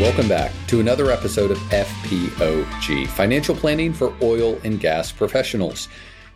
Welcome back to another episode of FPOG, Financial Planning for Oil and Gas Professionals.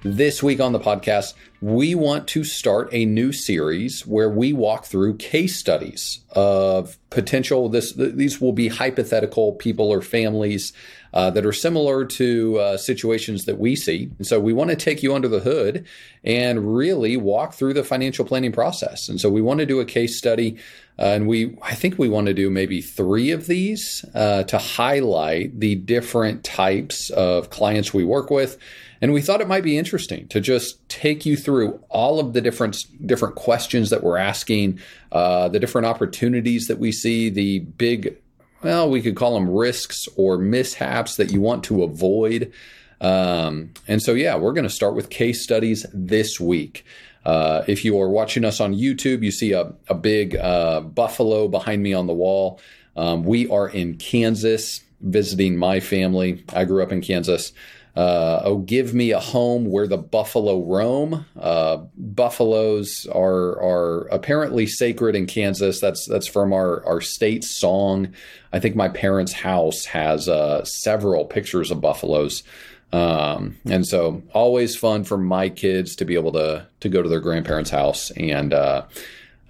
This week on the podcast, we want to start a new series where we walk through case studies of potential this these will be hypothetical people or families uh, that are similar to uh, situations that we see. And so we want to take you under the hood and really walk through the financial planning process. And so we want to do a case study uh, and we, I think we want to do maybe three of these uh, to highlight the different types of clients we work with. And we thought it might be interesting to just take you through all of the different different questions that we're asking, uh, the different opportunities that we see, the big, well, we could call them risks or mishaps that you want to avoid. Um, and so, yeah, we're going to start with case studies this week. Uh, if you are watching us on YouTube, you see a, a big uh, buffalo behind me on the wall. Um, we are in Kansas visiting my family. I grew up in Kansas. Uh, oh, give me a home where the buffalo roam. Uh, buffaloes are are apparently sacred in Kansas. That's that's from our our state song. I think my parents' house has uh, several pictures of buffaloes. Um, and so always fun for my kids to be able to to go to their grandparents' house and uh,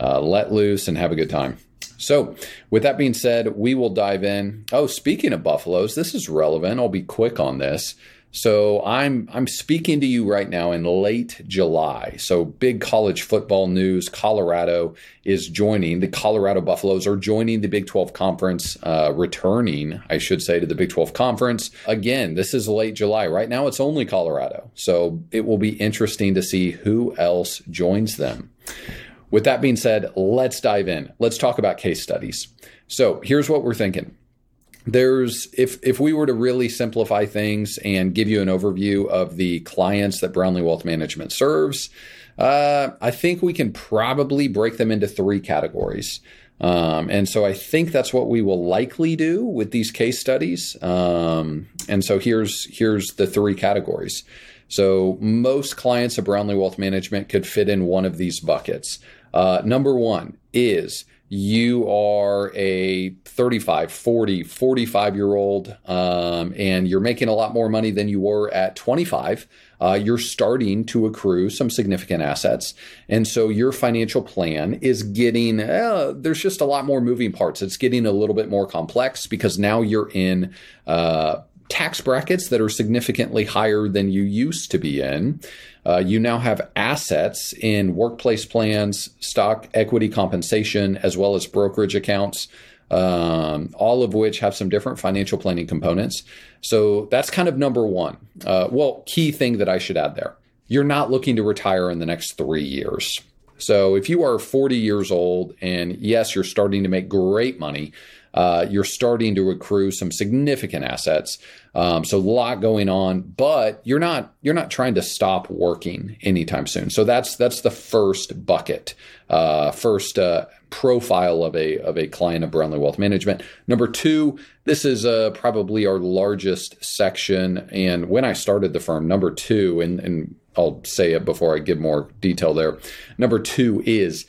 uh, let loose and have a good time. So, with that being said, we will dive in. Oh, speaking of buffaloes, this is relevant. I'll be quick on this. So I'm I'm speaking to you right now in late July. So big college football news. Colorado is joining the Colorado Buffaloes are joining the Big 12 Conference, uh, returning, I should say, to the Big 12 Conference. Again, this is late July. Right now, it's only Colorado. So it will be interesting to see who else joins them. With that being said, let's dive in. Let's talk about case studies. So here's what we're thinking there's if if we were to really simplify things and give you an overview of the clients that Brownlee Wealth Management serves, uh, I think we can probably break them into three categories. Um, and so I think that's what we will likely do with these case studies. Um, and so here's here's the three categories. So most clients of Brownlee Wealth Management could fit in one of these buckets. Uh, number one is you are a 35, 40, 45 year old, um, and you're making a lot more money than you were at 25, uh, you're starting to accrue some significant assets. And so your financial plan is getting, uh, there's just a lot more moving parts. It's getting a little bit more complex because now you're in, uh, tax brackets that are significantly higher than you used to be in. Uh, you now have assets in workplace plans, stock equity compensation, as well as brokerage accounts, um, all of which have some different financial planning components. So that's kind of number one. Uh, well, key thing that I should add there you're not looking to retire in the next three years. So if you are 40 years old and yes, you're starting to make great money, uh, you're starting to accrue some significant assets. Um, so a lot going on, but you're not you're not trying to stop working anytime soon. So that's that's the first bucket, uh, first uh, profile of a of a client of Brownlee Wealth Management. Number two, this is uh, probably our largest section, and when I started the firm, number two, and and I'll say it before I give more detail there. Number two is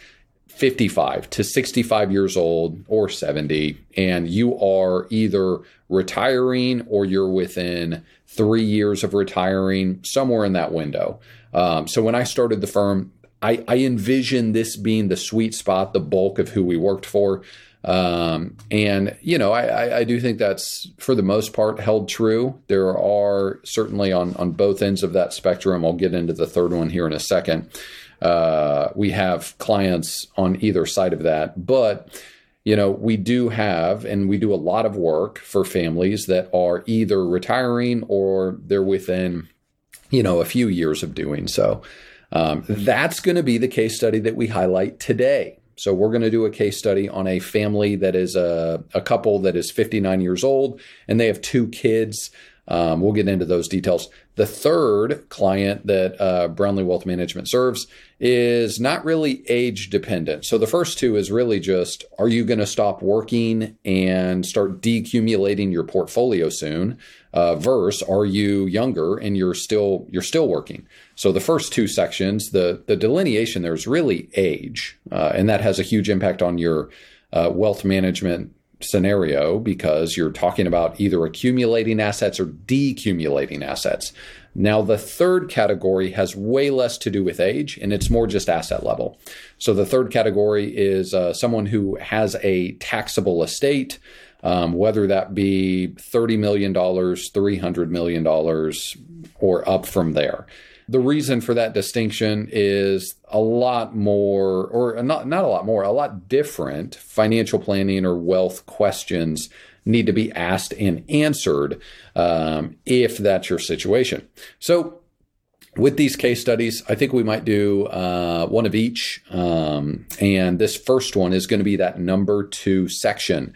55 to 65 years old or 70, and you are either retiring or you're within three years of retiring, somewhere in that window. Um, so when I started the firm, I, I envisioned this being the sweet spot, the bulk of who we worked for. Um, and, you know, I, I, do think that's for the most part held true. There are certainly on, on both ends of that spectrum. I'll get into the third one here in a second. Uh, we have clients on either side of that, but you know, we do have and we do a lot of work for families that are either retiring or they're within, you know, a few years of doing so. Um, that's going to be the case study that we highlight today. So we're going to do a case study on a family that is a, a couple that is 59 years old and they have two kids. Um, we'll get into those details. The third client that uh, Brownlee Wealth Management serves is not really age dependent. So the first two is really just are you going to stop working and start decumulating your portfolio soon? Uh, verse are you younger and you're still you're still working? So the first two sections, the the delineation there is really age, uh, and that has a huge impact on your uh, wealth management scenario because you're talking about either accumulating assets or decumulating assets. Now, the third category has way less to do with age and it's more just asset level. So, the third category is uh, someone who has a taxable estate, um, whether that be $30 million, $300 million, or up from there. The reason for that distinction is a lot more, or not, not a lot more, a lot different financial planning or wealth questions need to be asked and answered um, if that's your situation. So, with these case studies, I think we might do uh, one of each. Um, and this first one is going to be that number two section.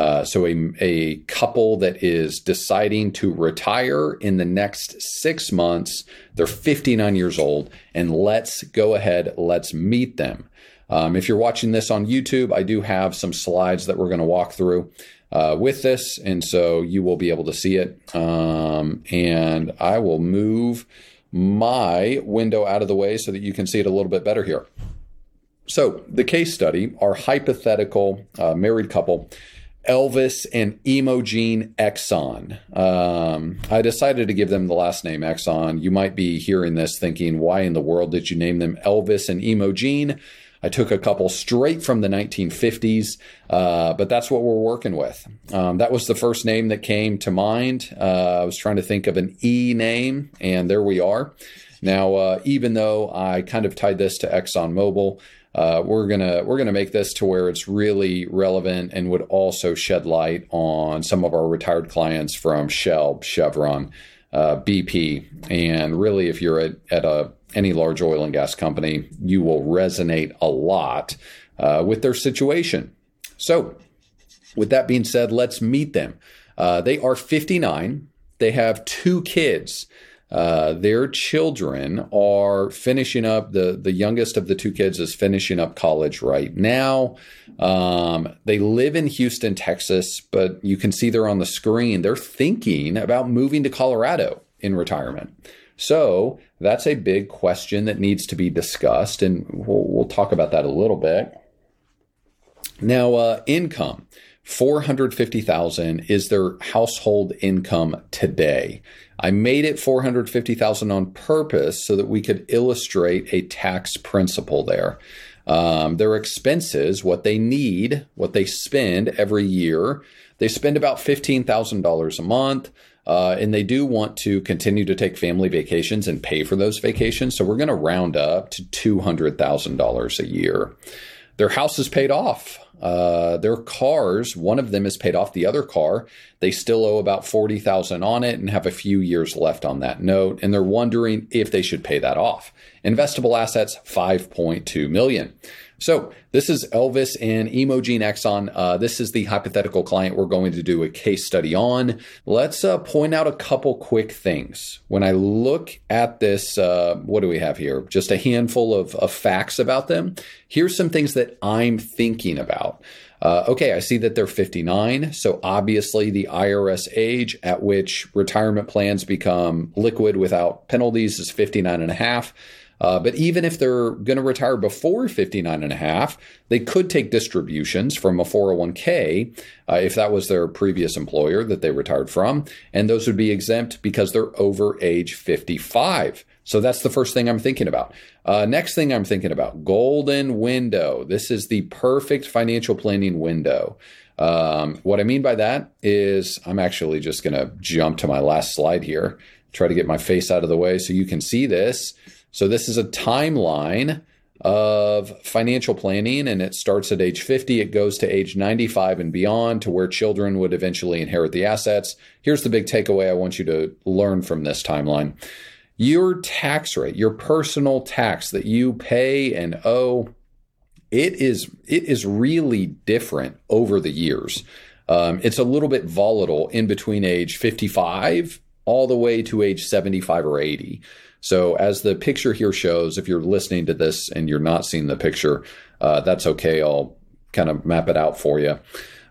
Uh, so a, a couple that is deciding to retire in the next six months, they're 59 years old, and let's go ahead, let's meet them. Um, if you're watching this on YouTube, I do have some slides that we're going to walk through uh, with this, and so you will be able to see it. Um, and I will move my window out of the way so that you can see it a little bit better here. So, the case study, our hypothetical uh, married couple Elvis and Imogen Exxon. Um, I decided to give them the last name Exxon. You might be hearing this thinking, why in the world did you name them Elvis and Imogen? I took a couple straight from the 1950s, uh, but that's what we're working with. Um, that was the first name that came to mind. Uh, I was trying to think of an E name, and there we are. Now, uh, even though I kind of tied this to ExxonMobil, uh, we're gonna we're gonna make this to where it's really relevant and would also shed light on some of our retired clients from Shell, Chevron, uh, BP, and really, if you're at, at a any large oil and gas company, you will resonate a lot uh, with their situation. So, with that being said, let's meet them. Uh, they are 59. They have two kids. Uh, their children are finishing up. the The youngest of the two kids is finishing up college right now. Um, they live in Houston, Texas, but you can see they're on the screen. They're thinking about moving to Colorado in retirement. So that's a big question that needs to be discussed, and we'll, we'll talk about that a little bit. Now, uh, income. 450,000 is their household income today. I made it 450,000 on purpose so that we could illustrate a tax principle there. Um, their expenses, what they need, what they spend every year, they spend about $15,000 a month. Uh, and they do want to continue to take family vacations and pay for those vacations. So we're going to round up to $200,000 a year. Their house is paid off. Uh, their cars, one of them is paid off. The other car, they still owe about forty thousand on it and have a few years left on that note, and they're wondering if they should pay that off. Investable assets, five point two million. So this is Elvis and Imogen Exxon. Uh, this is the hypothetical client we're going to do a case study on. Let's uh, point out a couple quick things. When I look at this, uh, what do we have here? Just a handful of, of, facts about them. Here's some things that I'm thinking about. Uh, okay, I see that they're 59. So obviously, the IRS age at which retirement plans become liquid without penalties is 59 and a half. Uh, but even if they're going to retire before 59 and a half, they could take distributions from a 401k uh, if that was their previous employer that they retired from. And those would be exempt because they're over age 55. So that's the first thing I'm thinking about. Uh, next thing I'm thinking about golden window. This is the perfect financial planning window. Um, what I mean by that is I'm actually just going to jump to my last slide here, try to get my face out of the way so you can see this. So this is a timeline of financial planning and it starts at age 50 it goes to age 95 and beyond to where children would eventually inherit the assets. Here's the big takeaway i want you to learn from this timeline. Your tax rate your personal tax that you pay and owe it is it is really different over the years. Um, it's a little bit volatile in between age 55 all the way to age 75 or 80. So, as the picture here shows, if you're listening to this and you're not seeing the picture, uh, that's okay. I'll kind of map it out for you.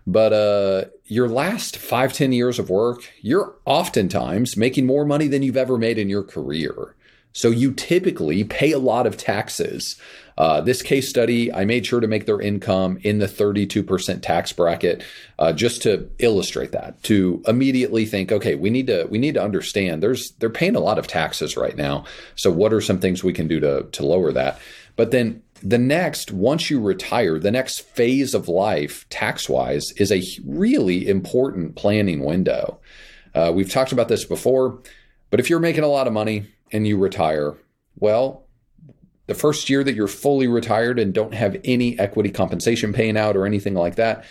But uh, your last five, 10 years of work, you're oftentimes making more money than you've ever made in your career. So you typically pay a lot of taxes. Uh, this case study, I made sure to make their income in the 32% tax bracket, uh, just to illustrate that. To immediately think, okay, we need to we need to understand. There's they're paying a lot of taxes right now. So what are some things we can do to to lower that? But then the next, once you retire, the next phase of life, tax wise, is a really important planning window. Uh, we've talked about this before, but if you're making a lot of money and you retire, well, the first year that you're fully retired and don't have any equity compensation paying out or anything like that,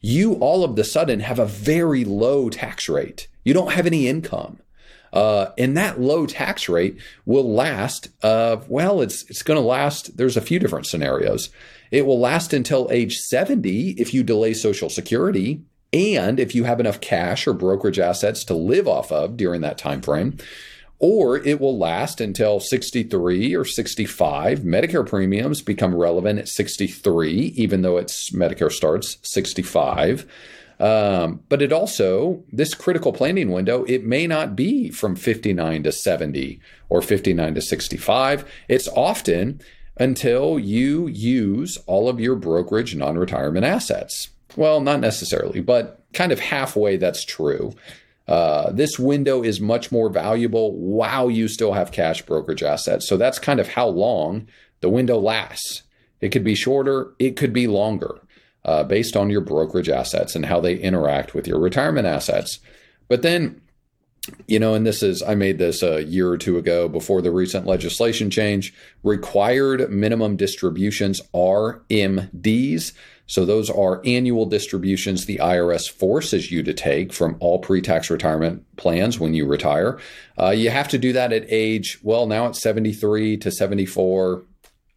you all of the sudden have a very low tax rate. You don't have any income. Uh, and that low tax rate will last. Uh, well, it's it's going to last. There's a few different scenarios. It will last until age 70 if you delay Social Security, and if you have enough cash or brokerage assets to live off of during that time frame. Or it will last until 63 or 65. Medicare premiums become relevant at 63, even though it's Medicare starts 65. Um, but it also, this critical planning window, it may not be from 59 to 70 or 59 to 65. It's often until you use all of your brokerage non retirement assets. Well, not necessarily, but kind of halfway that's true. Uh, this window is much more valuable while you still have cash brokerage assets. So that's kind of how long the window lasts. It could be shorter, it could be longer uh, based on your brokerage assets and how they interact with your retirement assets. But then, you know, and this is, I made this a year or two ago before the recent legislation change. Required minimum distributions RMDs. So those are annual distributions the IRS forces you to take from all pre-tax retirement plans when you retire. Uh, you have to do that at age, well, now it's 73 to 74,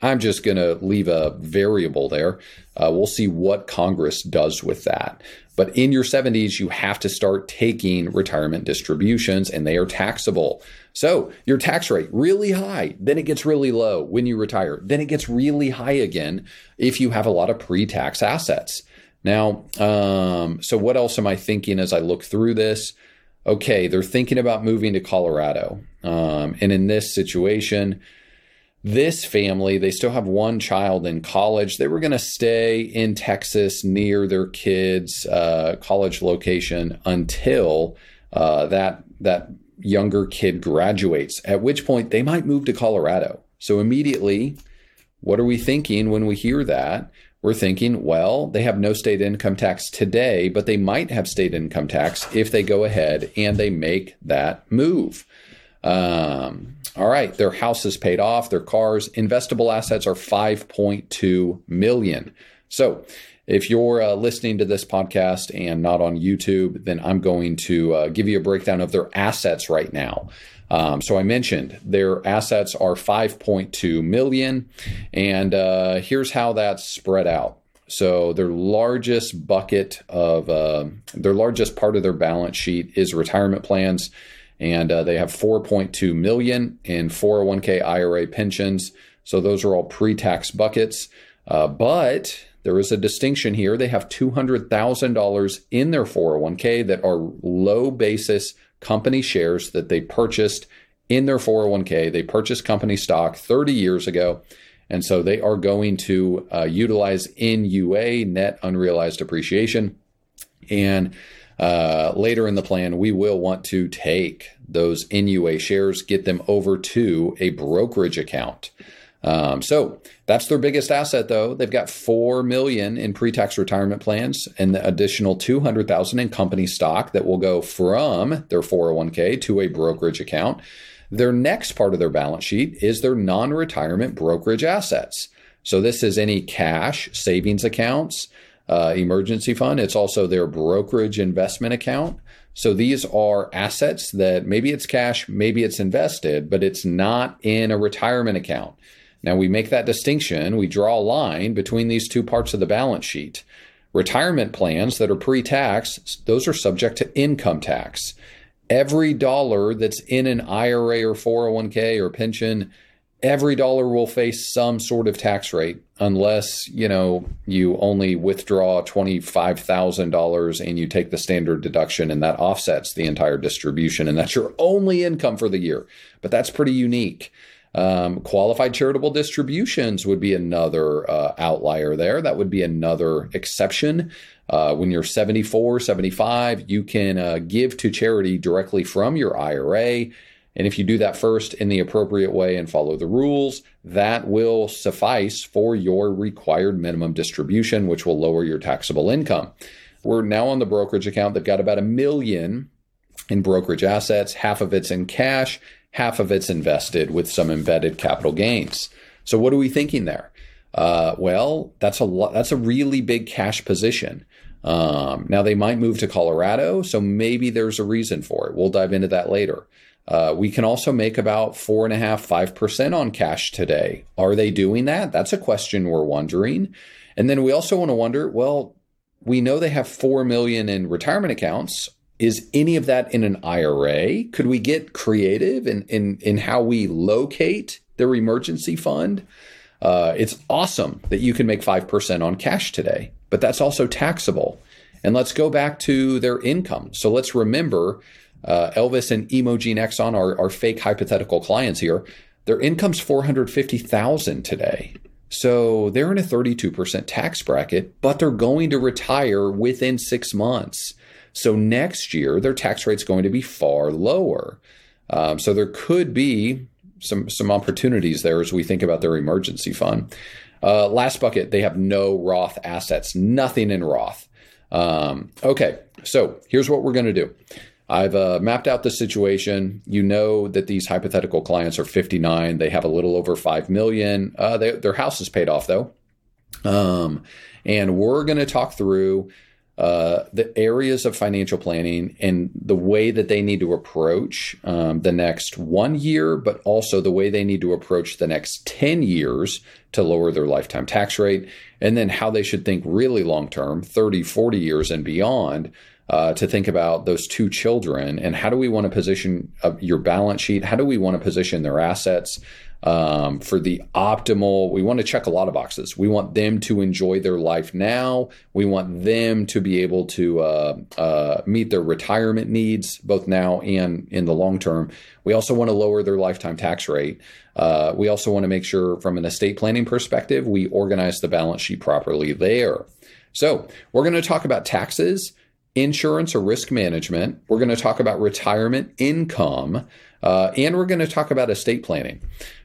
I'm just going to leave a variable there. Uh, we'll see what Congress does with that. But in your 70s, you have to start taking retirement distributions and they are taxable. So your tax rate really high, then it gets really low when you retire. Then it gets really high again if you have a lot of pre-tax assets. Now, um, so what else am I thinking as I look through this? Okay, they're thinking about moving to Colorado. Um, and in this situation, this family, they still have one child in college. They were going to stay in Texas near their kids' uh, college location until uh, that that younger kid graduates. At which point, they might move to Colorado. So immediately, what are we thinking when we hear that? We're thinking, well, they have no state income tax today, but they might have state income tax if they go ahead and they make that move. Um, all right, their house is paid off, their cars, investable assets are 5.2 million. So, if you're uh, listening to this podcast and not on YouTube, then I'm going to uh, give you a breakdown of their assets right now. Um, so I mentioned their assets are 5.2 million, and uh, here's how that's spread out. So their largest bucket of uh, their largest part of their balance sheet is retirement plans and uh, they have 4.2 million in 401k IRA pensions. So those are all pre-tax buckets. Uh, but there is a distinction here. They have $200,000 in their 401k that are low basis company shares that they purchased in their 401k. They purchased company stock 30 years ago. And so they are going to uh, utilize NUA, net unrealized appreciation. And uh, later in the plan, we will want to take those NUA shares, get them over to a brokerage account. Um, so that's their biggest asset, though. They've got four million in pre-tax retirement plans, and the additional two hundred thousand in company stock that will go from their four hundred one k to a brokerage account. Their next part of their balance sheet is their non-retirement brokerage assets. So this is any cash, savings accounts, uh, emergency fund. It's also their brokerage investment account. So these are assets that maybe it's cash, maybe it's invested, but it's not in a retirement account. Now we make that distinction. We draw a line between these two parts of the balance sheet. Retirement plans that are pre tax, those are subject to income tax. every dollar that's in an IRA or 401k or pension, every dollar will face some sort of tax rate unless, you know, you only withdraw $25,000 and you take the standard deduction and that offsets the entire distribution and that's your only income for the year. But that's pretty unique. Um, qualified charitable distributions would be another uh, outlier there. That would be another exception. Uh, when you're 74, 75, you can uh, give to charity directly from your IRA. And if you do that first in the appropriate way and follow the rules, that will suffice for your required minimum distribution, which will lower your taxable income. We're now on the brokerage account. They've got about a million in brokerage assets, half of it's in cash, half of it's invested with some embedded capital gains. So what are we thinking there? Uh, well, that's a lot. That's a really big cash position. Um, now they might move to Colorado, so maybe there's a reason for it. We'll dive into that later. Uh, we can also make about four and a half, five percent on cash today. Are they doing that? That's a question we're wondering. And then we also want to wonder, well, we know they have four million in retirement accounts. Is any of that in an IRA? Could we get creative in in, in how we locate their emergency fund? Uh, it's awesome that you can make 5% on cash today, but that's also taxable. And let's go back to their income. So let's remember uh, Elvis and Imogen Exxon are, are fake hypothetical clients here. Their income's 450000 today. So they're in a 32% tax bracket, but they're going to retire within six months. So next year, their tax rate's going to be far lower. Um, so there could be some some opportunities there as we think about their emergency fund. Uh, last bucket, they have no Roth assets, nothing in Roth. Um, okay, so here's what we're going to do. I've uh, mapped out the situation. You know that these hypothetical clients are 59. They have a little over five million. Uh, they, their house is paid off though, um, and we're going to talk through uh, the areas of financial planning and the way that they need to approach um, the next one year, but also the way they need to approach the next 10 years to lower their lifetime tax rate, and then how they should think really long term, 30, 40 years and beyond. Uh, to think about those two children and how do we want to position uh, your balance sheet? How do we want to position their assets? um, for the optimal. We want to check a lot of boxes. We want them to enjoy their life now. We want them to be able to uh, uh, meet their retirement needs both now and in the long term. We also want to lower their lifetime tax rate. Uh, we also want to make sure, from an estate planning perspective, we organize the balance sheet properly there. So, we're going to talk about taxes insurance or risk management. We're going to talk about retirement income, uh, and we're going to talk about estate planning.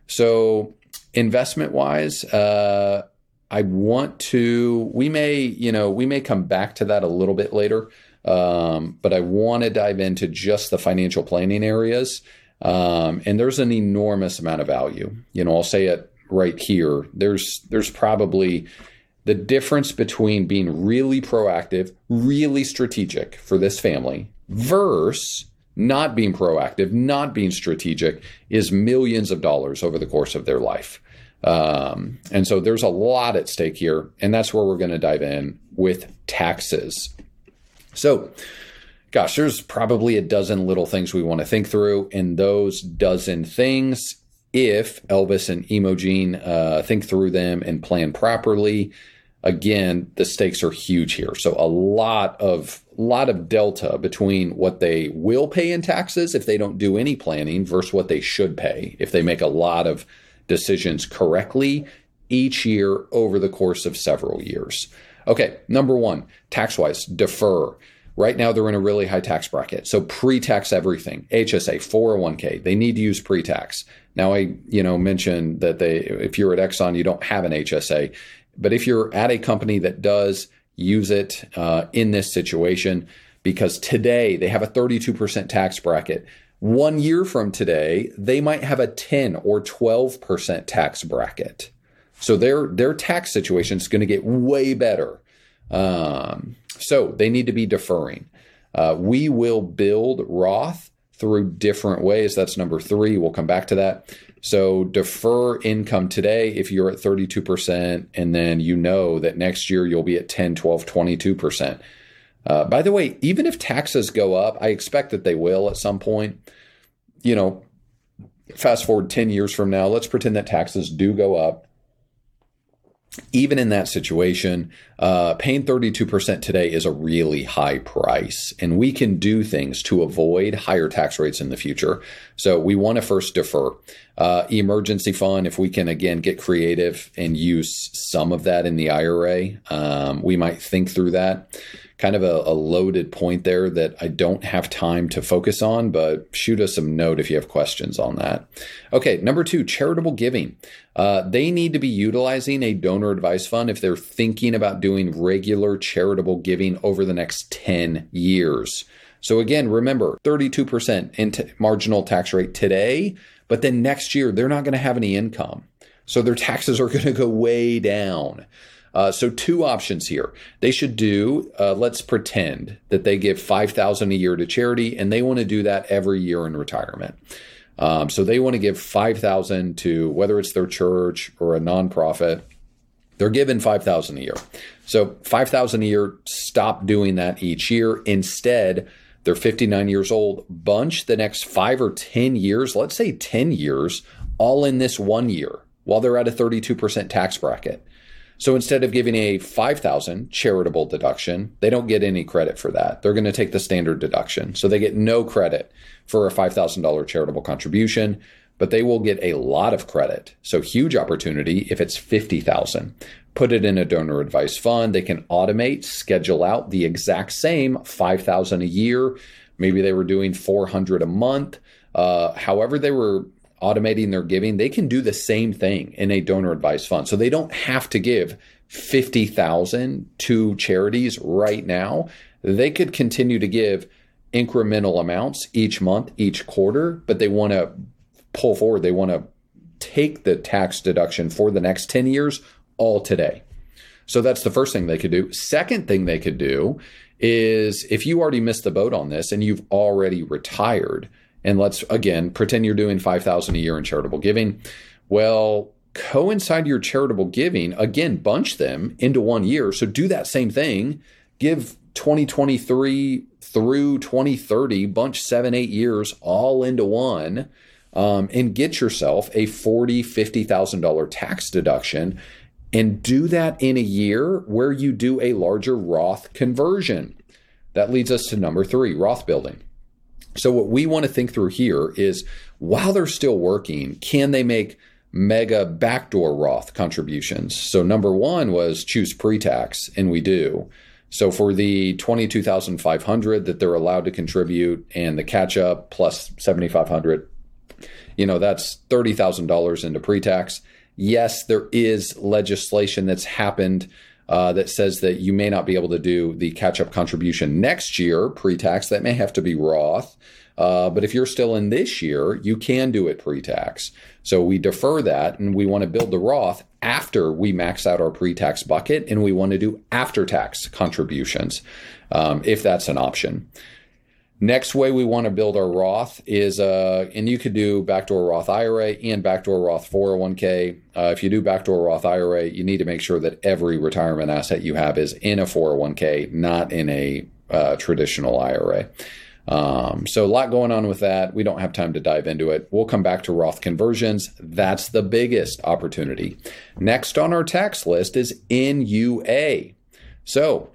So, investment wise, uh, I want to. We may, you know, we may come back to that a little bit later, um, but I want to dive into just the financial planning areas. Um, and there's an enormous amount of value. You know, I'll say it right here. There's there's probably the difference between being really proactive, really strategic for this family versus not being proactive, not being strategic, is millions of dollars over the course of their life. Um, and so there's a lot at stake here, and that's where we're going to dive in with taxes. So, gosh, there's probably a dozen little things we want to think through, and those dozen things, if Elvis and Imogen uh, think through them and plan properly, again, the stakes are huge here. So a lot of lot of delta between what they will pay in taxes if they don't do any planning versus what they should pay if they make a lot of decisions correctly each year over the course of several years. Okay, number 1, tax-wise, defer. Right now they're in a really high tax bracket. So pre-tax everything. HSA, 401k, they need to use pre-tax. Now I, you know, mentioned that they if you're at Exxon you don't have an HSA. But if you're at a company that does use it uh, in this situation, because today they have a 32% tax bracket. One year from today, they might have a 10 or 12% tax bracket. So their their tax situation is going to get way better. Um, so they need to be deferring. Uh, we will build Roth through different ways. That's number three. We'll come back to that. So defer income today if you're at 32%, and then you know that next year you'll be at 10, 12, 22%. Uh, by the way, even if taxes go up, I expect that they will at some point. You know, fast forward 10 years from now, let's pretend that taxes do go up even in that situation, uh, paying 32% today is a really high price. And we can do things to avoid higher tax rates in the future. So we want to first defer. Uh, emergency fund, if we can again get creative and use some of that in the IRA, um, we might think through that kind of a, a, loaded point there that I don't have time to focus on, but shoot us some note if you have questions on that. Okay, number two, charitable giving. Uh, they need to be utilizing a donor advised fund if they're thinking about doing regular charitable giving over the next 10 years. So again, remember 32% in t- marginal tax rate today, but then next year they're not going to have any income. So their taxes are going to go way down. Uh, so two options here. They should do. Uh, let's pretend that they give five thousand a year to charity, and they want to do that every year in retirement. Um, so they want to give five thousand to whether it's their church or a nonprofit. They're given five thousand a year. So five thousand a year. Stop doing that each year. Instead, they're 59 years old. Bunch the next five or 10 years, let's say 10 years, all in this one year while they're at a 32% tax bracket. So instead of giving a 5000 charitable deduction, they don't get any credit for that. They're going to take the standard deduction. So they get no credit for a $5,000 charitable contribution, but they will get a lot of credit. So huge opportunity if it's 50,000. Put it in a donor advised fund, they can automate, schedule out the exact same 5,000 a year. Maybe they were doing 400 a month. Uh, however, they were automating their giving, they can do the same thing in a donor advised fund. So they don't have to give 50,000 to charities right now. They could continue to give incremental amounts each month, each quarter, but they want to pull forward. They want to take the tax deduction for the next 10 years all today. So that's the first thing they could do. Second thing they could do is if you already missed the boat on this and you've already retired, and let's again pretend you're doing 5000 a year in charitable giving. Well coincide your charitable giving again bunch them into one year. So do that same thing. Give 2023 through 2030 bunch seven eight years all into one um, and get yourself a 40 50000 dollar tax deduction and do that in a year where you do a larger roth conversion. That leads us to number three roth building so, what we want to think through here is while they're still working, can they make mega backdoor Roth contributions? So, number one was choose pre tax, and we do. So, for the 22,500 that they're allowed to contribute and the catch up plus 7,500, you know, that's $30,000 into pre tax. Yes, there is legislation that's happened uh, that says that you may not be able to do the catch up contribution next year pre tax. That may have to be Roth. Uh, but if you're still in this year, you can do it pre tax. So we defer that and we want to build the Roth after we max out our pre tax bucket and we want to do after tax contributions um, if that's an option. Next way we want to build our Roth is, uh, and you could do backdoor Roth IRA and backdoor Roth 401k. Uh, if you do backdoor Roth IRA, you need to make sure that every retirement asset you have is in a 401k, not in a uh, traditional IRA. Um, so a lot going on with that. We don't have time to dive into it. We'll come back to Roth conversions. That's the biggest opportunity. Next on our tax list is NUA. So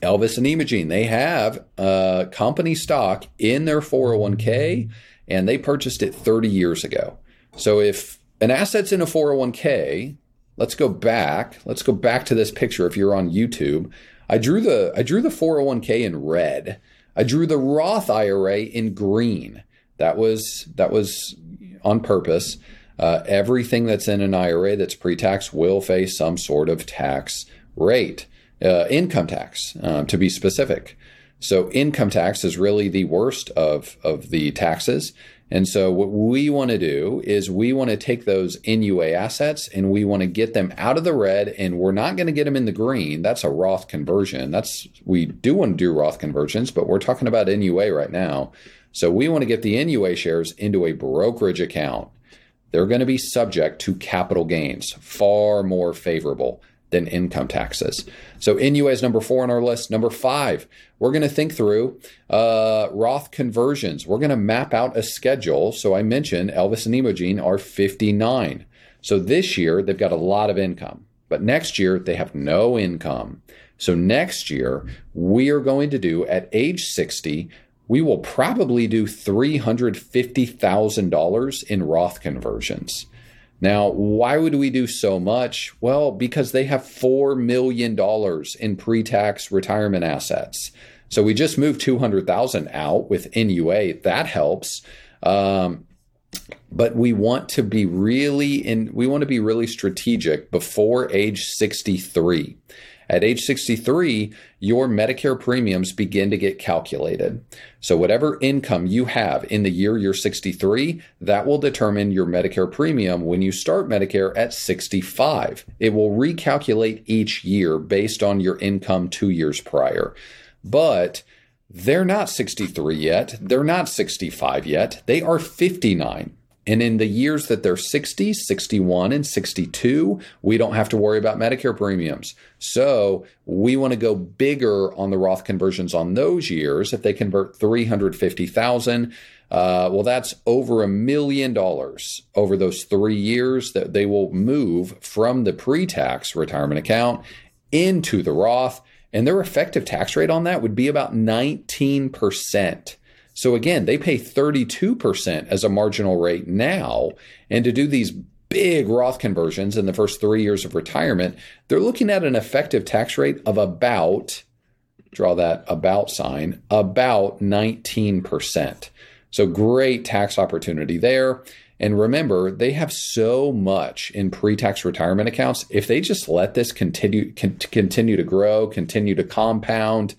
Elvis and Imogen, they have uh, company stock in their 401k and they purchased it 30 years ago. So if an asset's in a 401k, let's go back. Let's go back to this picture if you're on YouTube. I drew the I drew the 401k in red. I drew the Roth IRA in green. That was that was on purpose. Uh, everything that's in an IRA that's pre-tax will face some sort of tax rate uh, income tax, uh, to be specific. So income tax is really the worst of of the taxes. And so what we want to do is we want to take those NUA assets and we want to get them out of the red and we're not going to get them in the green. That's a Roth conversion. That's we do want to do Roth conversions, but we're talking about NUA right now. So we want to get the NUA shares into a brokerage account. They're going to be subject to capital gains, far more favorable than income taxes. So NUA is number four on our list. Number five, we're going to think through uh, Roth conversions. We're going to map out a schedule. So I mentioned Elvis and Imogen are 59. So this year they've got a lot of income, but next year they have no income. So next year we are going to do at age 60, we will probably do $350,000 in Roth conversions. Now, why would we do so much? Well, because they have $4 million in pre tax retirement assets. So we just moved 200,000 out with NUA. That helps. Um, but we want to be really in, we want to be really strategic before age 63. At age 63, your Medicare premiums begin to get calculated. So, whatever income you have in the year you're 63, that will determine your Medicare premium when you start Medicare at 65. It will recalculate each year based on your income two years prior. But they're not 63 yet. They're not 65 yet. They are 59. And in the years that they're 60, 61, and 62, we don't have to worry about Medicare premiums. So we want to go bigger on the Roth conversions on those years. If they convert 350,000, uh, well, that's over a million dollars over those three years that they will move from the pre tax retirement account into the Roth. And their effective tax rate on that would be about 19%. So again, they pay 32% as a marginal rate now. And to do these big Roth conversions in the first three years of retirement, they're looking at an effective tax rate of about, draw that about sign, about 19%. So great tax opportunity there. And remember, they have so much in pre-tax retirement accounts. If they just let this continue con- continue to grow, continue to compound,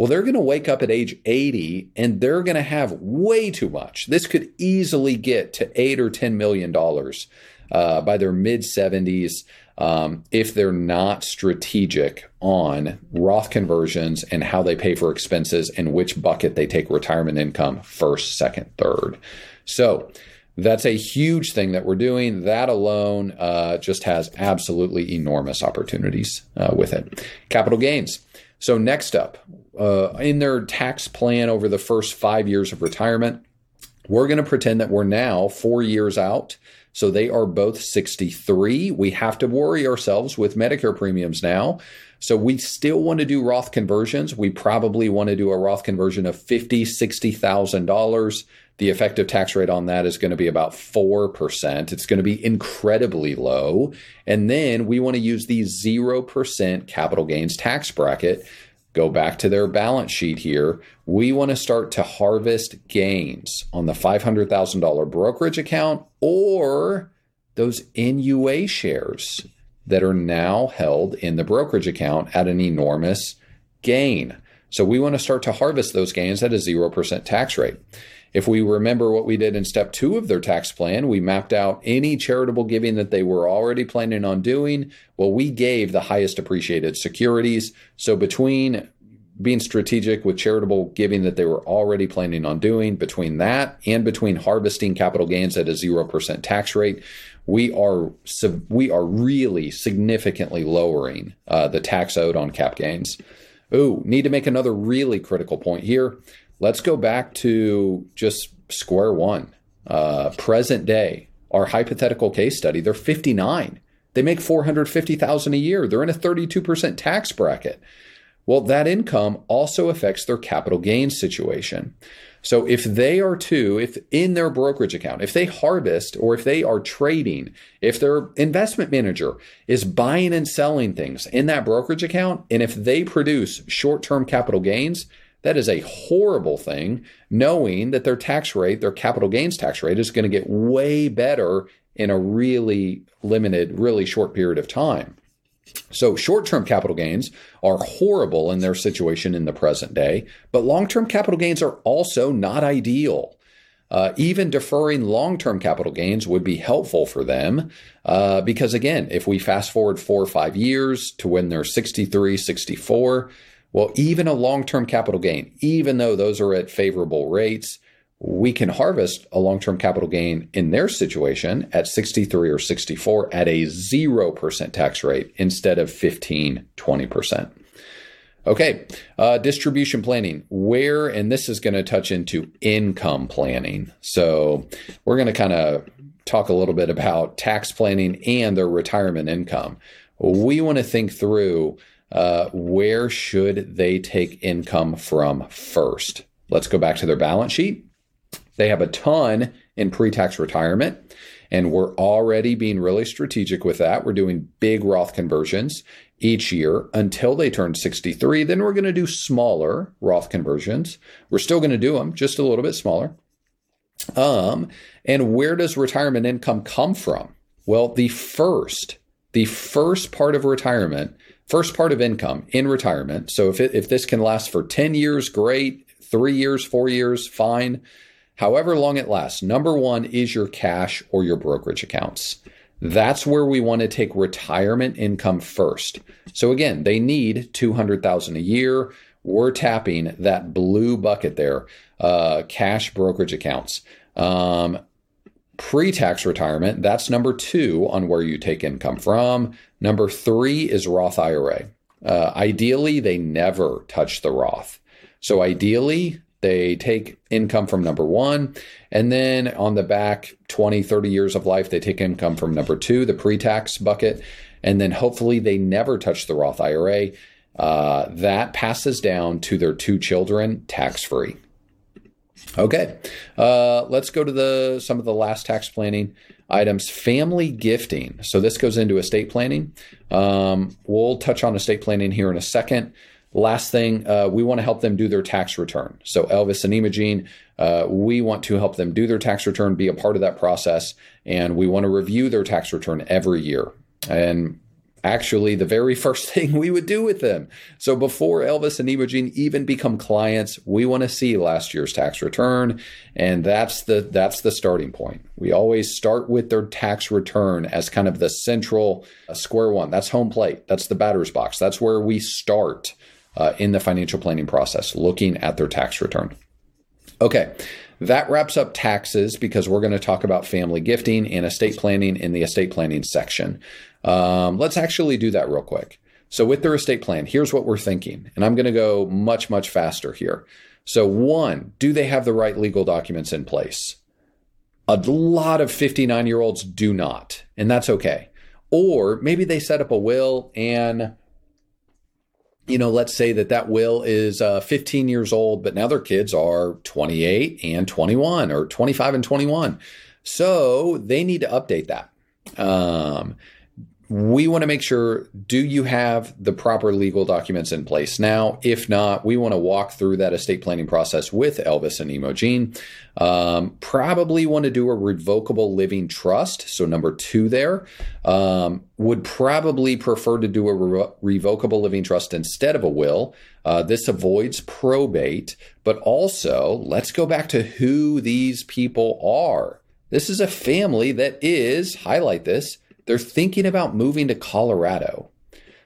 well, they're going to wake up at age 80 and they're going to have way too much. This could easily get to eight or $10 million uh, by their mid 70s um, if they're not strategic on Roth conversions and how they pay for expenses and which bucket they take retirement income first, second, third. So, that's a huge thing that we're doing. That alone uh, just has absolutely enormous opportunities uh, with it. Capital gains. So, next up, uh, in their tax plan over the first five years of retirement, we're going to pretend that we're now four years out. So, they are both 63. We have to worry ourselves with Medicare premiums now. So, we still want to do Roth conversions. We probably want to do a Roth conversion of $50,000, $60,000. The effective tax rate on that is going to be about 4%. It's going to be incredibly low. And then we want to use the 0% capital gains tax bracket. Go back to their balance sheet here. We want to start to harvest gains on the $500,000 brokerage account or those NUA shares that are now held in the brokerage account at an enormous gain. So we want to start to harvest those gains at a 0% tax rate. If we remember what we did in step two of their tax plan, we mapped out any charitable giving that they were already planning on doing. Well, we gave the highest appreciated securities. So between being strategic with charitable giving that they were already planning on doing, between that and between harvesting capital gains at a 0% tax rate, we are we are really significantly lowering uh, the tax owed on cap gains. Oh, need to make another really critical point here let's go back to just square one, uh, present day, our hypothetical case study. They're 59. They make 450,000 a year. They're in a 32% tax bracket. Well, that income also affects their capital gains situation. So if they are to, if in their brokerage account, if they harvest or if they are trading, if their investment manager is buying and selling things in that brokerage account, and if they produce short term capital gains, that is a horrible thing, knowing that their tax rate, their capital gains tax rate, is going to get way better in a really limited, really short period of time. So, short term capital gains are horrible in their situation in the present day, but long term capital gains are also not ideal. Uh, even deferring long term capital gains would be helpful for them uh, because, again, if we fast forward four or five years to when they're 63, 64, well, even a long term capital gain, even though those are at favorable rates, we can harvest a long term capital gain in their situation at 63 or 64 at a 0% tax rate instead of 15, 20%. Okay, uh, distribution planning. Where, and this is going to touch into income planning. So we're going to kind of talk a little bit about tax planning and their retirement income. We want to think through uh, where should they take income from first. Let's go back to their balance sheet. They have a ton in pre-tax retirement. And we're already being really strategic with that. We're doing big Roth conversions each year until they turn 63. Then we're going to do smaller Roth conversions. We're still going to do them just a little bit smaller. Um, and where does retirement income come from? Well, the first, the first part of retirement, first part of income in retirement. So if it, if this can last for 10 years, great. Three years, four years, fine. However long it lasts. Number one is your cash or your brokerage accounts. That's where we want to take retirement income first. So again, they need 200,000 a year. We're tapping that blue bucket there, uh, cash brokerage accounts. Um, pre-tax retirement, that's number two on where you take income from. Number three is Roth IRA. Uh, ideally, they never touch the Roth. So ideally, they take income from number one. And then on the back 20, 30 years of life, they take income from number two, the pre tax bucket. And then hopefully they never touch the Roth IRA. Uh, that passes down to their two children tax free. Okay, uh, let's go to the some of the last tax planning items. Family gifting. So this goes into estate planning. Um, we'll touch on estate planning here in a second. Last thing, uh, we want to help them do their tax return. So Elvis and Imogen, uh, we want to help them do their tax return, be a part of that process, and we want to review their tax return every year. And actually, the very first thing we would do with them. So before Elvis and Imogen even become clients, we want to see last year's tax return, and that's the that's the starting point. We always start with their tax return as kind of the central uh, square one. That's home plate. That's the batter's box. That's where we start uh, in the financial planning process, looking at their tax return. Okay, that wraps up taxes because we're going to talk about family gifting and estate planning in the estate planning section. Um, let's actually do that real quick. So, with their estate plan, here's what we're thinking, and I'm going to go much, much faster here. So, one, do they have the right legal documents in place? A lot of 59 year olds do not, and that's okay. Or maybe they set up a will and you know, let's say that that will is uh, 15 years old, but now their kids are 28 and 21 or 25 and 21. So they need to update that. Um, we want to make sure do you have the proper legal documents in place? Now if not we want to walk through that estate planning process with elvis and imogen um, probably want to do a revocable living trust so number two there. Um, would probably prefer to do a re- revocable living trust instead of a will. Uh, this avoids probate but also let's go back to who these people are. This is a family that is highlight this they're thinking about moving to Colorado.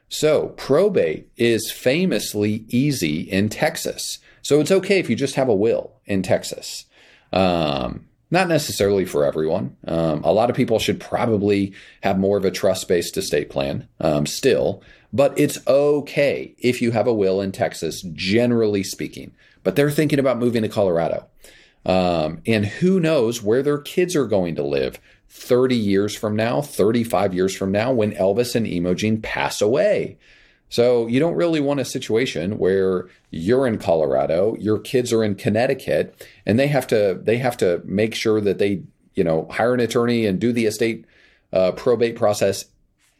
So, probate is famously easy in Texas. So, it's okay if you just have a will in Texas. Um, not necessarily for everyone. Um, a lot of people should probably have more of a trust based estate plan um, still, but it's okay if you have a will in Texas, generally speaking. But they're thinking about moving to Colorado. Um, and who knows where their kids are going to live 30 years from now, 35 years from now, when Elvis and Imogen pass away. So you don't really want a situation where you're in Colorado, your kids are in Connecticut, and they have to they have to make sure that they you know hire an attorney and do the estate uh, probate process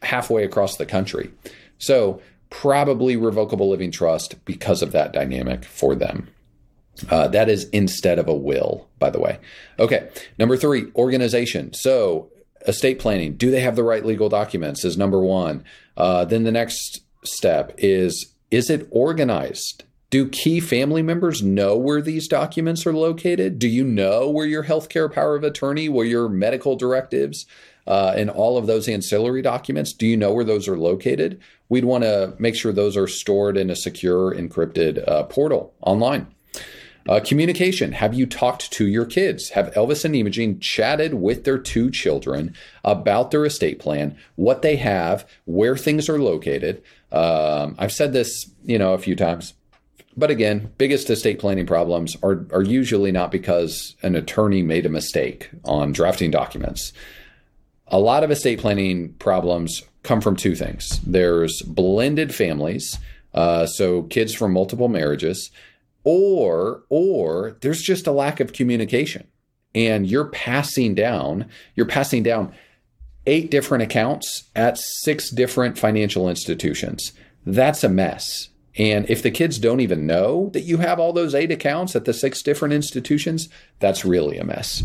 halfway across the country. So probably revocable living trust because of that dynamic for them. Uh, that is instead of a will, by the way. Okay. Number three, organization. So, estate planning. Do they have the right legal documents? Is number one. Uh, then the next step is is it organized? Do key family members know where these documents are located? Do you know where your healthcare power of attorney, where your medical directives, uh, and all of those ancillary documents, do you know where those are located? We'd want to make sure those are stored in a secure, encrypted uh, portal online. Uh, communication. Have you talked to your kids? Have Elvis and Imogen chatted with their two children about their estate plan, what they have, where things are located? Um, I've said this, you know, a few times. But again, biggest estate planning problems are, are usually not because an attorney made a mistake on drafting documents. A lot of estate planning problems come from two things there's blended families, uh, so kids from multiple marriages, or or there's just a lack of communication and you're passing down you're passing down eight different accounts at six different financial institutions that's a mess and if the kids don't even know that you have all those eight accounts at the six different institutions that's really a mess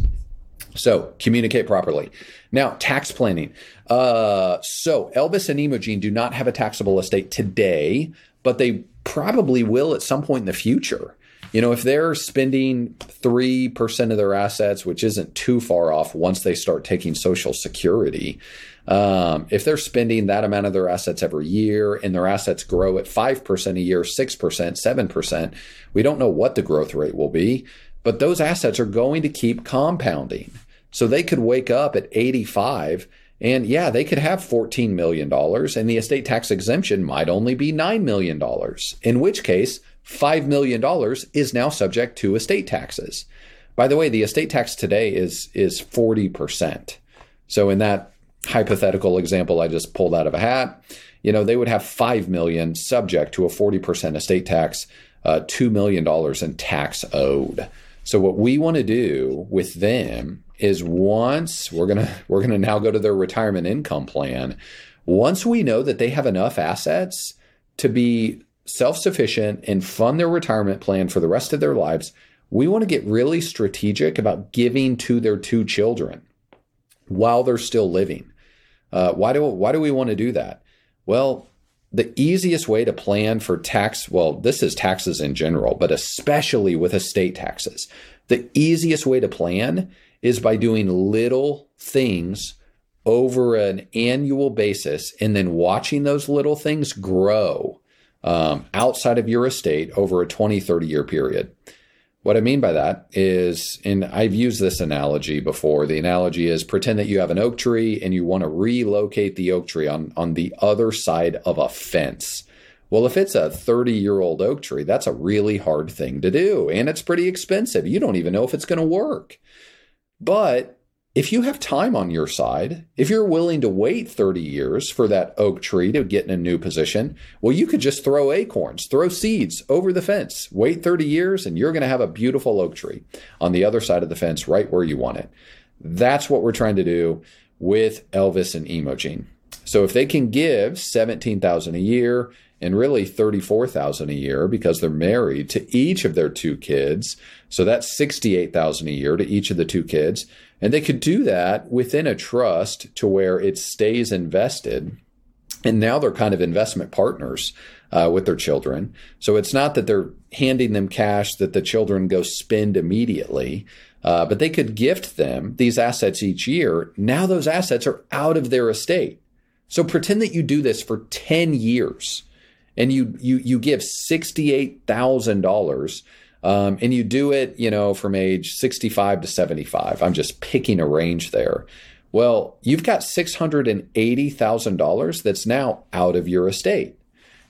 so communicate properly. Now, tax planning. Uh, so Elvis and Imogen do not have a taxable estate today, but they probably will at some point in the future. You know, if they're spending 3% of their assets, which isn't too far off once they start taking Social Security, um, if they're spending that amount of their assets every year and their assets grow at 5% a year, 6%, 7%, we don't know what the growth rate will be, but those assets are going to keep compounding. So they could wake up at 85 and yeah, they could have $14 million and the estate tax exemption might only be $9 million, in which case $5 million is now subject to estate taxes. By the way, the estate tax today is, is 40%. So in that hypothetical example I just pulled out of a hat, you know, they would have 5 million subject to a 40% estate tax, uh, $2 million in tax owed. So what we want to do with them is once we're gonna we're gonna now go to their retirement income plan. Once we know that they have enough assets to be self-sufficient and fund their retirement plan for the rest of their lives, we want to get really strategic about giving to their two children while they're still living. Uh, why do why do we want to do that? Well, the easiest way to plan for tax, well, this is taxes in general, but especially with estate taxes, the easiest way to plan is by doing little things over an annual basis and then watching those little things grow um, outside of your estate over a 20, 30 year period. What I mean by that is, and I've used this analogy before. The analogy is pretend that you have an oak tree and you want to relocate the oak tree on, on the other side of a fence. Well, if it's a 30 year old oak tree, that's a really hard thing to do. And it's pretty expensive. You don't even know if it's going to work. But if you have time on your side, if you're willing to wait 30 years for that oak tree to get in a new position, well, you could just throw acorns, throw seeds over the fence, wait 30 years, and you're going to have a beautiful oak tree on the other side of the fence, right where you want it. That's what we're trying to do with Elvis and Imogen. So if they can give 17,000 a year and really 34,000 a year because they're married to each of their two kids. So that's 68,000 a year to each of the two kids. And they could do that within a trust to where it stays invested. And now they're kind of investment partners uh, with their children. So it's not that they're handing them cash that the children go spend immediately. Uh, but they could gift them these assets each year. Now those assets are out of their estate. So pretend that you do this for 10 years and you you you give sixty eight thousand um, dollars. and you do it, you know, from age 65 to 75. I'm just picking a range there. Well, you've got $680,000 that's now out of your estate.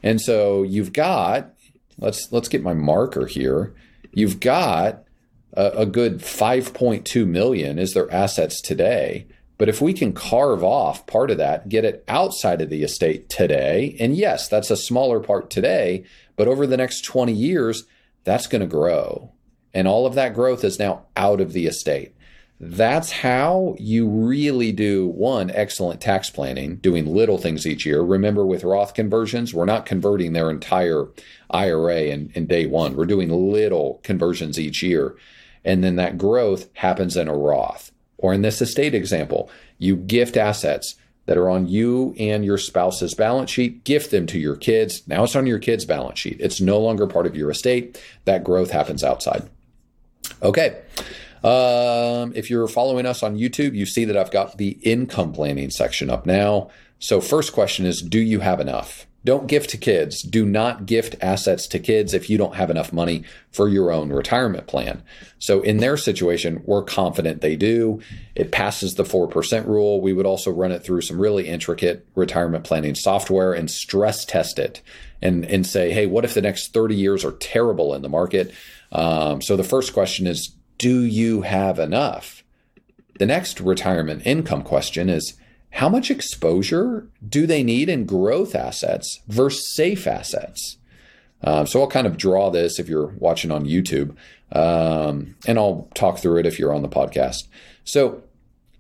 And so you've got let's let's get my marker here. You've got a, a good 5.2 million is their assets today. But if we can carve off part of that, get it outside of the estate today, and yes, that's a smaller part today, but over the next 20 years, that's going to grow. And all of that growth is now out of the estate. That's how you really do one excellent tax planning, doing little things each year. Remember, with Roth conversions, we're not converting their entire IRA in, in day one. We're doing little conversions each year. And then that growth happens in a Roth. Or in this estate example, you gift assets that are on you and your spouse's balance sheet, gift them to your kids. Now it's on your kids' balance sheet. It's no longer part of your estate. That growth happens outside. Okay. Um, if you're following us on YouTube, you see that I've got the income planning section up now. So, first question is Do you have enough? Don't gift to kids. Do not gift assets to kids if you don't have enough money for your own retirement plan. So in their situation, we're confident they do. It passes the 4% rule. We would also run it through some really intricate retirement planning software and stress test it and, and say, hey, what if the next 30 years are terrible in the market? Um, so the first question is, do you have enough? The next retirement income question is, how much exposure do they need in growth assets versus safe assets? Um, so I'll kind of draw this if you're watching on YouTube, um, and I'll talk through it if you're on the podcast. So,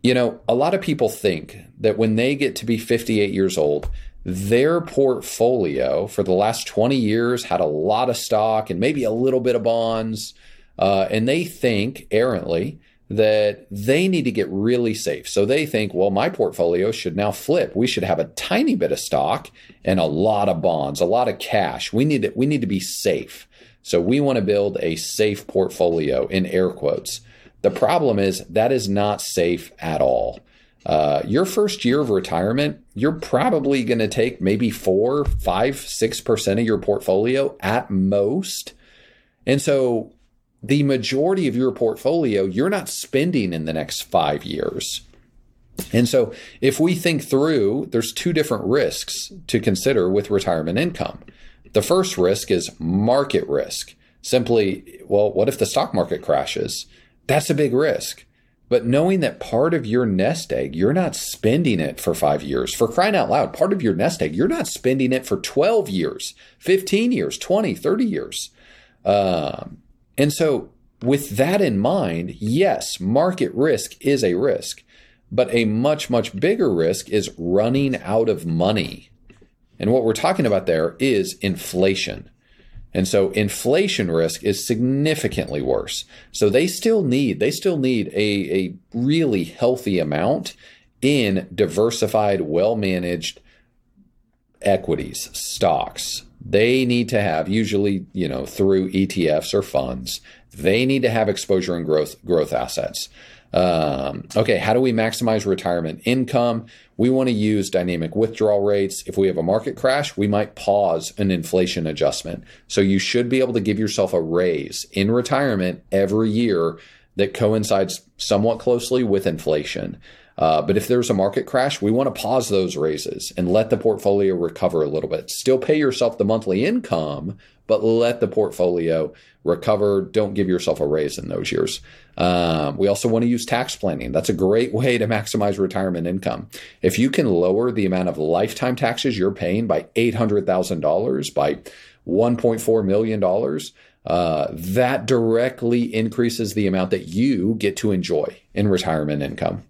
you know, a lot of people think that when they get to be 58 years old, their portfolio for the last 20 years had a lot of stock and maybe a little bit of bonds, uh, and they think errantly that they need to get really safe. So they think, well, my portfolio should now flip. We should have a tiny bit of stock and a lot of bonds, a lot of cash. We need to, we need to be safe. So we want to build a safe portfolio in air quotes. The problem is that is not safe at all. Uh, your first year of retirement, you're probably going to take maybe four, five, six percent of your portfolio at most. And so the majority of your portfolio you're not spending in the next five years. And so, if we think through, there's two different risks to consider with retirement income. The first risk is market risk. Simply, well, what if the stock market crashes? That's a big risk. But knowing that part of your nest egg, you're not spending it for five years. For crying out loud, part of your nest egg, you're not spending it for 12 years, 15 years, 20, 30 years. Um, and so, with that in mind, yes, market risk is a risk, but a much, much bigger risk is running out of money. And what we're talking about there is inflation. And so inflation risk is significantly worse. So they still need, they still need a, a really healthy amount in diversified, well managed equities, stocks, they need to have usually you know through ETFs or funds. They need to have exposure in growth growth assets. Um, okay, how do we maximize retirement income? We want to use dynamic withdrawal rates. If we have a market crash, we might pause an inflation adjustment. So you should be able to give yourself a raise in retirement every year that coincides somewhat closely with inflation. Uh, but if there's a market crash, we want to pause those raises and let the portfolio recover a little bit. Still pay yourself the monthly income, but let the portfolio recover. Don't give yourself a raise in those years. Um, we also want to use tax planning. That's a great way to maximize retirement income. If you can lower the amount of lifetime taxes you're paying by $800,000, by $1.4 million, uh, that directly increases the amount that you get to enjoy in retirement income.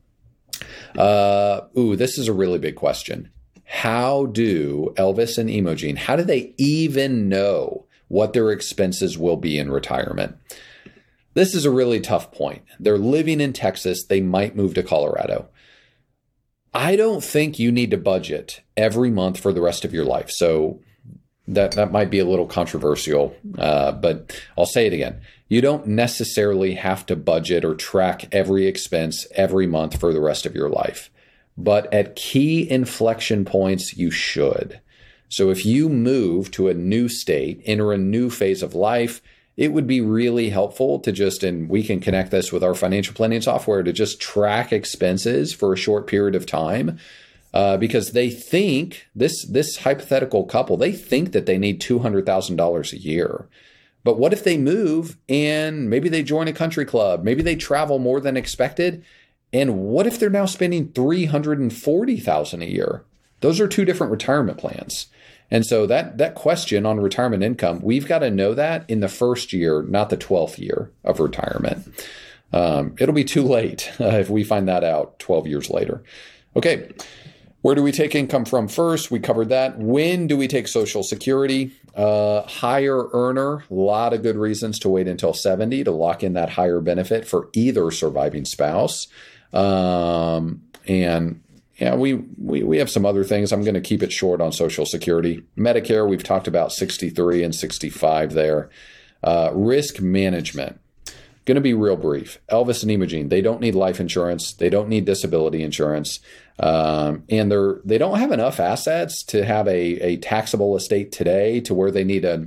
Uh, ooh, this is a really big question. How do Elvis and Imogen, how do they even know what their expenses will be in retirement? This is a really tough point. They're living in Texas. They might move to Colorado. I don't think you need to budget every month for the rest of your life. So that that might be a little controversial, uh, but I'll say it again. You don't necessarily have to budget or track every expense every month for the rest of your life, but at key inflection points, you should. So if you move to a new state, enter a new phase of life, it would be really helpful to just, and we can connect this with our financial planning software to just track expenses for a short period of time uh, because they think this this hypothetical couple they think that they need two hundred thousand dollars a year. But what if they move and maybe they join a country club, maybe they travel more than expected, and what if they're now spending three hundred and forty thousand a year? Those are two different retirement plans. And so that that question on retirement income, we've got to know that in the first year, not the twelfth year of retirement. Um, it'll be too late uh, if we find that out twelve years later. Okay. Where do we take income from first? We covered that. When do we take Social Security? Uh, higher earner, a lot of good reasons to wait until 70 to lock in that higher benefit for either surviving spouse. Um, and yeah, we, we, we have some other things. I'm going to keep it short on Social Security. Medicare, we've talked about 63 and 65 there. Uh, risk management going to be real brief. Elvis and Imogene, they don't need life insurance. They don't need disability insurance. Um, and they're, they don't have enough assets to have a, a taxable estate today to where they need a,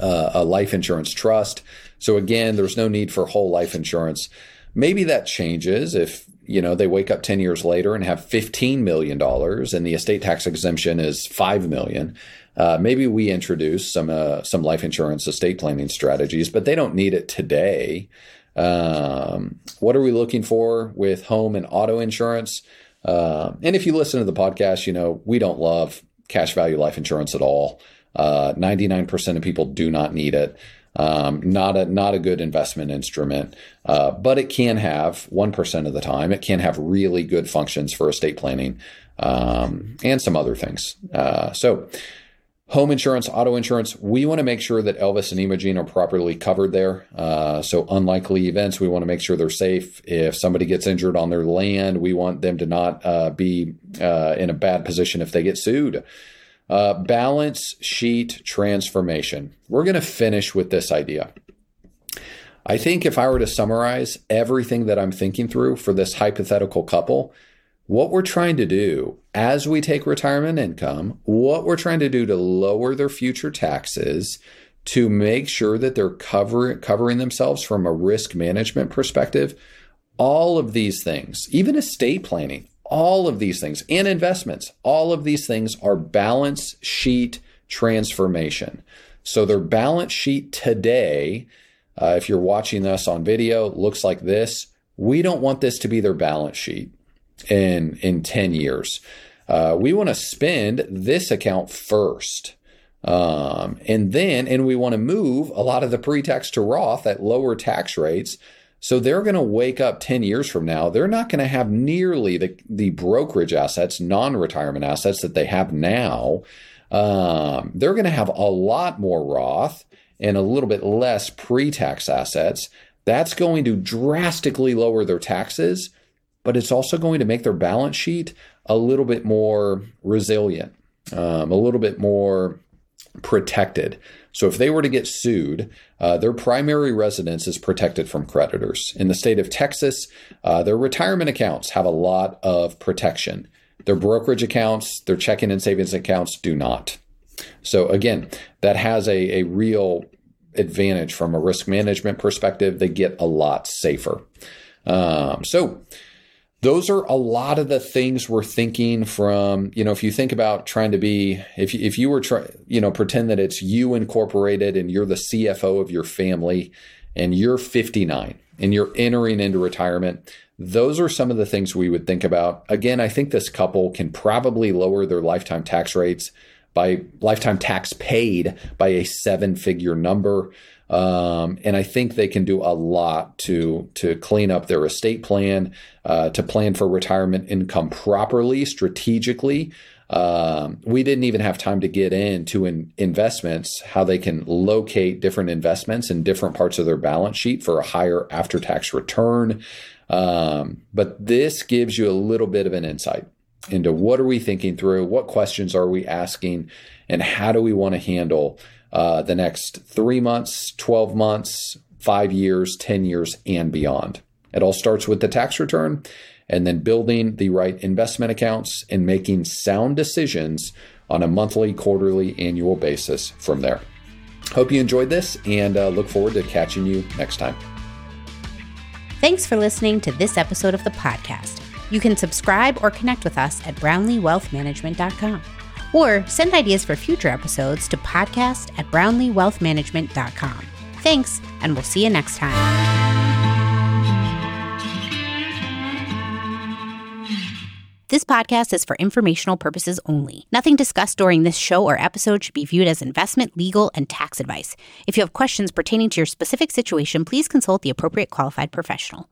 uh, a life insurance trust. So again, there's no need for whole life insurance. Maybe that changes if you know they wake up 10 years later and have 15 million dollars and the estate tax exemption is 5 million uh, maybe we introduce some uh, some life insurance estate planning strategies, but they don't need it today. Um, what are we looking for with home and auto insurance? Uh, and if you listen to the podcast, you know we don't love cash value life insurance at all. Uh, Ninety nine percent of people do not need it. Um, not a not a good investment instrument, uh, but it can have one percent of the time. It can have really good functions for estate planning um, and some other things. Uh, so home insurance, auto insurance, we want to make sure that Elvis and Imogen are properly covered there. Uh, so, unlikely events, we want to make sure they're safe. If somebody gets injured on their land, we want them to not uh, be uh, in a bad position if they get sued. Uh, balance sheet transformation. We're going to finish with this idea. I think if I were to summarize everything that I'm thinking through for this hypothetical couple, what we're trying to do as we take retirement income, what we're trying to do to lower their future taxes, to make sure that they're cover, covering themselves from a risk management perspective. All of these things, even estate planning, all of these things, and investments, all of these things are balance sheet transformation. So their balance sheet today, uh, if you're watching us on video, looks like this. We don't want this to be their balance sheet in in 10 years. Uh, we want to spend this account first. Um, and then, and we want to move a lot of the pre-tax to Roth at lower tax rates. So they're going to wake up 10 years from now. They're not going to have nearly the, the brokerage assets, non-retirement assets that they have now. Um, they're going to have a lot more Roth and a little bit less pre-tax assets. That's going to drastically lower their taxes but it's also going to make their balance sheet a little bit more resilient, um, a little bit more protected. So if they were to get sued, uh, their primary residence is protected from creditors. In the state of Texas, uh, their retirement accounts have a lot of protection. Their brokerage accounts, their checking and savings accounts do not. So again, that has a, a real advantage from a risk management perspective. They get a lot safer. Um, so those are a lot of the things we're thinking from you know if you think about trying to be if you, if you were trying you know pretend that it's you incorporated and you're the CFO of your family and you're 59 and you're entering into retirement those are some of the things we would think about. Again i think this couple can probably lower their lifetime tax rates by lifetime tax paid by a seven figure number um, and I think they can do a lot to to clean up their estate plan, uh, to plan for retirement income properly, strategically. Um, we didn't even have time to get into in investments, how they can locate different investments in different parts of their balance sheet for a higher after tax return. Um, but this gives you a little bit of an insight into what are we thinking through, what questions are we asking, and how do we want to handle uh, the next three months, 12 months, five years, 10 years, and beyond. It all starts with the tax return and then building the right investment accounts and making sound decisions on a monthly, quarterly, annual basis from there. Hope you enjoyed this and uh, look forward to catching you next time. Thanks for listening to this episode of the podcast. You can subscribe or connect with us at brownleewealthmanagement.com or send ideas for future episodes to podcast at brownleewealthmanagement.com. Thanks, and we'll see you next time. This podcast is for informational purposes only. Nothing discussed during this show or episode should be viewed as investment, legal, and tax advice. If you have questions pertaining to your specific situation, please consult the appropriate qualified professional.